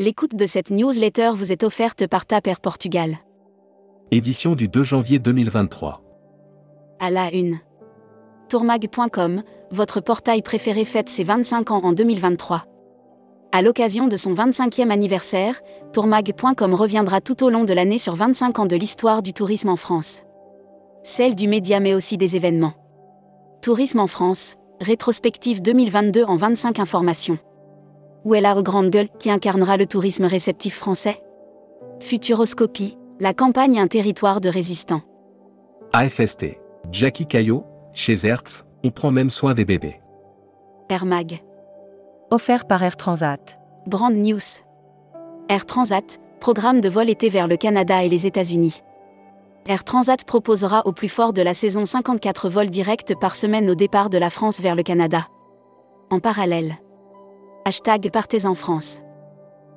L'écoute de cette newsletter vous est offerte par Taper Portugal. Édition du 2 janvier 2023. À la une. Tourmag.com, votre portail préféré fête ses 25 ans en 2023. À l'occasion de son 25e anniversaire, Tourmag.com reviendra tout au long de l'année sur 25 ans de l'histoire du tourisme en France. Celle du média mais aussi des événements. Tourisme en France, rétrospective 2022 en 25 informations. Où est la grande gueule qui incarnera le tourisme réceptif français? Futuroscopie, la campagne Un territoire de résistants. AFST. Jackie Caillot, chez Hertz, on prend même soin des bébés. Air Mag. Offert par Air Transat. Brand News. Air Transat, programme de vol été vers le Canada et les États-Unis. Air Transat proposera au plus fort de la saison 54 vols directs par semaine au départ de la France vers le Canada. En parallèle. Hashtag Partez en France.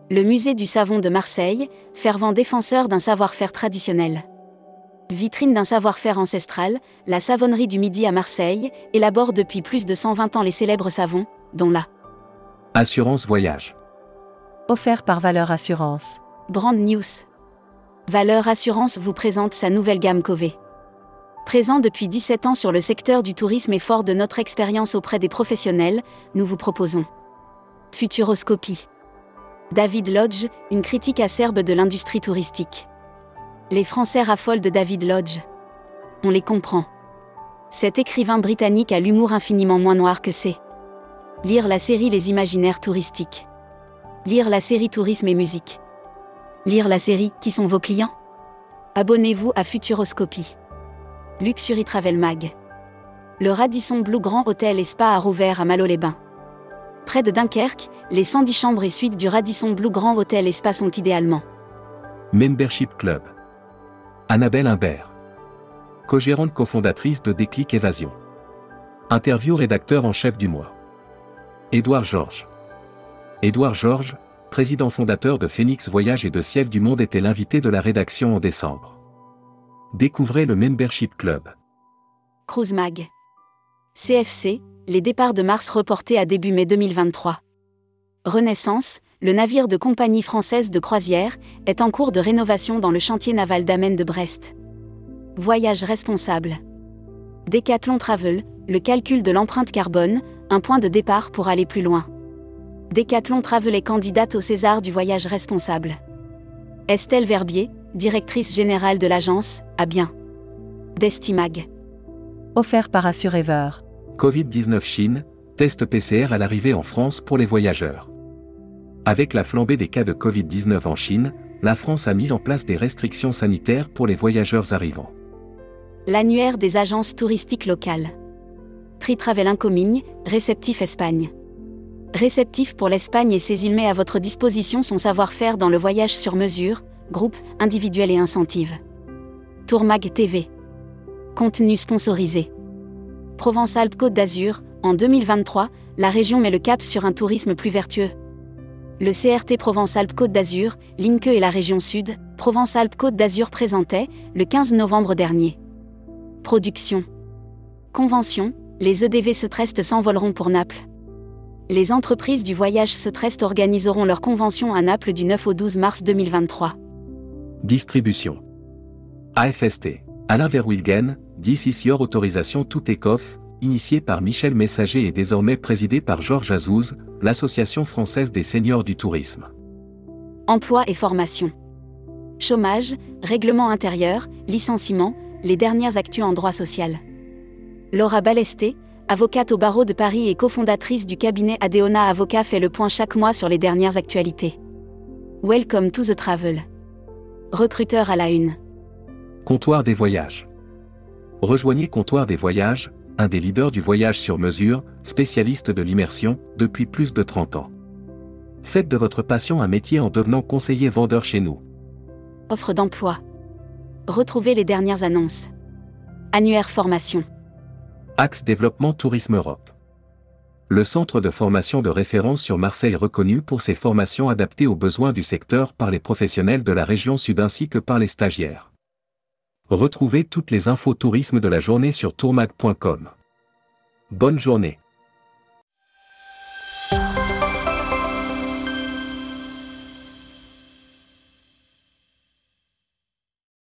Le musée du savon de Marseille, fervent défenseur d'un savoir-faire traditionnel. Vitrine d'un savoir-faire ancestral, la savonnerie du Midi à Marseille élabore depuis plus de 120 ans les célèbres savons, dont la Assurance voyage. Offert par Valeur Assurance. Brand News. Valeur Assurance vous présente sa nouvelle gamme Cové. Présent depuis 17 ans sur le secteur du tourisme et fort de notre expérience auprès des professionnels, nous vous proposons Futuroscopie. David Lodge, une critique acerbe de l'industrie touristique. Les Français raffolent de David Lodge. On les comprend. Cet écrivain britannique a l'humour infiniment moins noir que c'est. Lire la série Les Imaginaires touristiques. Lire la série Tourisme et musique. Lire la série Qui sont vos clients? Abonnez-vous à Futuroscopie. Luxury Travel Mag. Le Radisson Blue Grand Hôtel et Spa a rouvert à Malo-les-Bains. Près de Dunkerque, les 110 chambres et suites du Radisson Blue Grand Hôtel et Spa sont idéalement. Membership Club. Annabelle Imbert. Co-gérante cofondatrice de Déclic Évasion. Interview rédacteur en chef du mois. Édouard Georges. Édouard Georges, président fondateur de Phoenix Voyage et de Ciel du Monde était l'invité de la rédaction en décembre. Découvrez le Membership Club. Cruise Mag. CFC, les départs de mars reportés à début mai 2023. Renaissance, le navire de compagnie française de croisière, est en cours de rénovation dans le chantier naval d'Amen de Brest. Voyage responsable. Decathlon Travel, le calcul de l'empreinte carbone, un point de départ pour aller plus loin. Decathlon Travel est candidate au César du voyage responsable. Estelle Verbier, directrice générale de l'agence, a bien. Destimag. Offert par Assurever. Covid-19 Chine, test PCR à l'arrivée en France pour les voyageurs. Avec la flambée des cas de Covid-19 en Chine, la France a mis en place des restrictions sanitaires pour les voyageurs arrivants. L'annuaire des agences touristiques locales. Tritravel Incomigne, réceptif Espagne. Réceptif pour l'Espagne et ses îles met à votre disposition son savoir-faire dans le voyage sur mesure, groupe, individuel et incentive. Tourmag TV. Contenu sponsorisé. Provence-Alpes-Côte d'Azur, en 2023, la région met le cap sur un tourisme plus vertueux. Le CRT Provence-Alpes-Côte d'Azur, Linke et la région sud, Provence-Alpes-Côte d'Azur présentait, le 15 novembre dernier. Production. Convention, les EDV Setrest s'envoleront pour Naples. Les entreprises du voyage Setrest organiseront leur convention à Naples du 9 au 12 mars 2023. Distribution. AFST. Alain Verwilgen, 10 is your autorisation tout écoff, initié par Michel Messager et désormais présidé par Georges Azouz, l'Association française des seniors du tourisme. Emploi et formation. Chômage, règlement intérieur, licenciement, les dernières actus en droit social. Laura Balesté, avocate au barreau de Paris et cofondatrice du cabinet Adeona Avocat fait le point chaque mois sur les dernières actualités. Welcome to the travel. Recruteur à la une. Comptoir des voyages. Rejoignez Comptoir des voyages, un des leaders du voyage sur mesure, spécialiste de l'immersion, depuis plus de 30 ans. Faites de votre passion un métier en devenant conseiller vendeur chez nous. Offre d'emploi. Retrouvez les dernières annonces. Annuaire formation. Axe Développement Tourisme Europe. Le centre de formation de référence sur Marseille reconnu pour ses formations adaptées aux besoins du secteur par les professionnels de la région sud ainsi que par les stagiaires. Retrouvez toutes les infos tourisme de la journée sur tourmag.com. Bonne journée.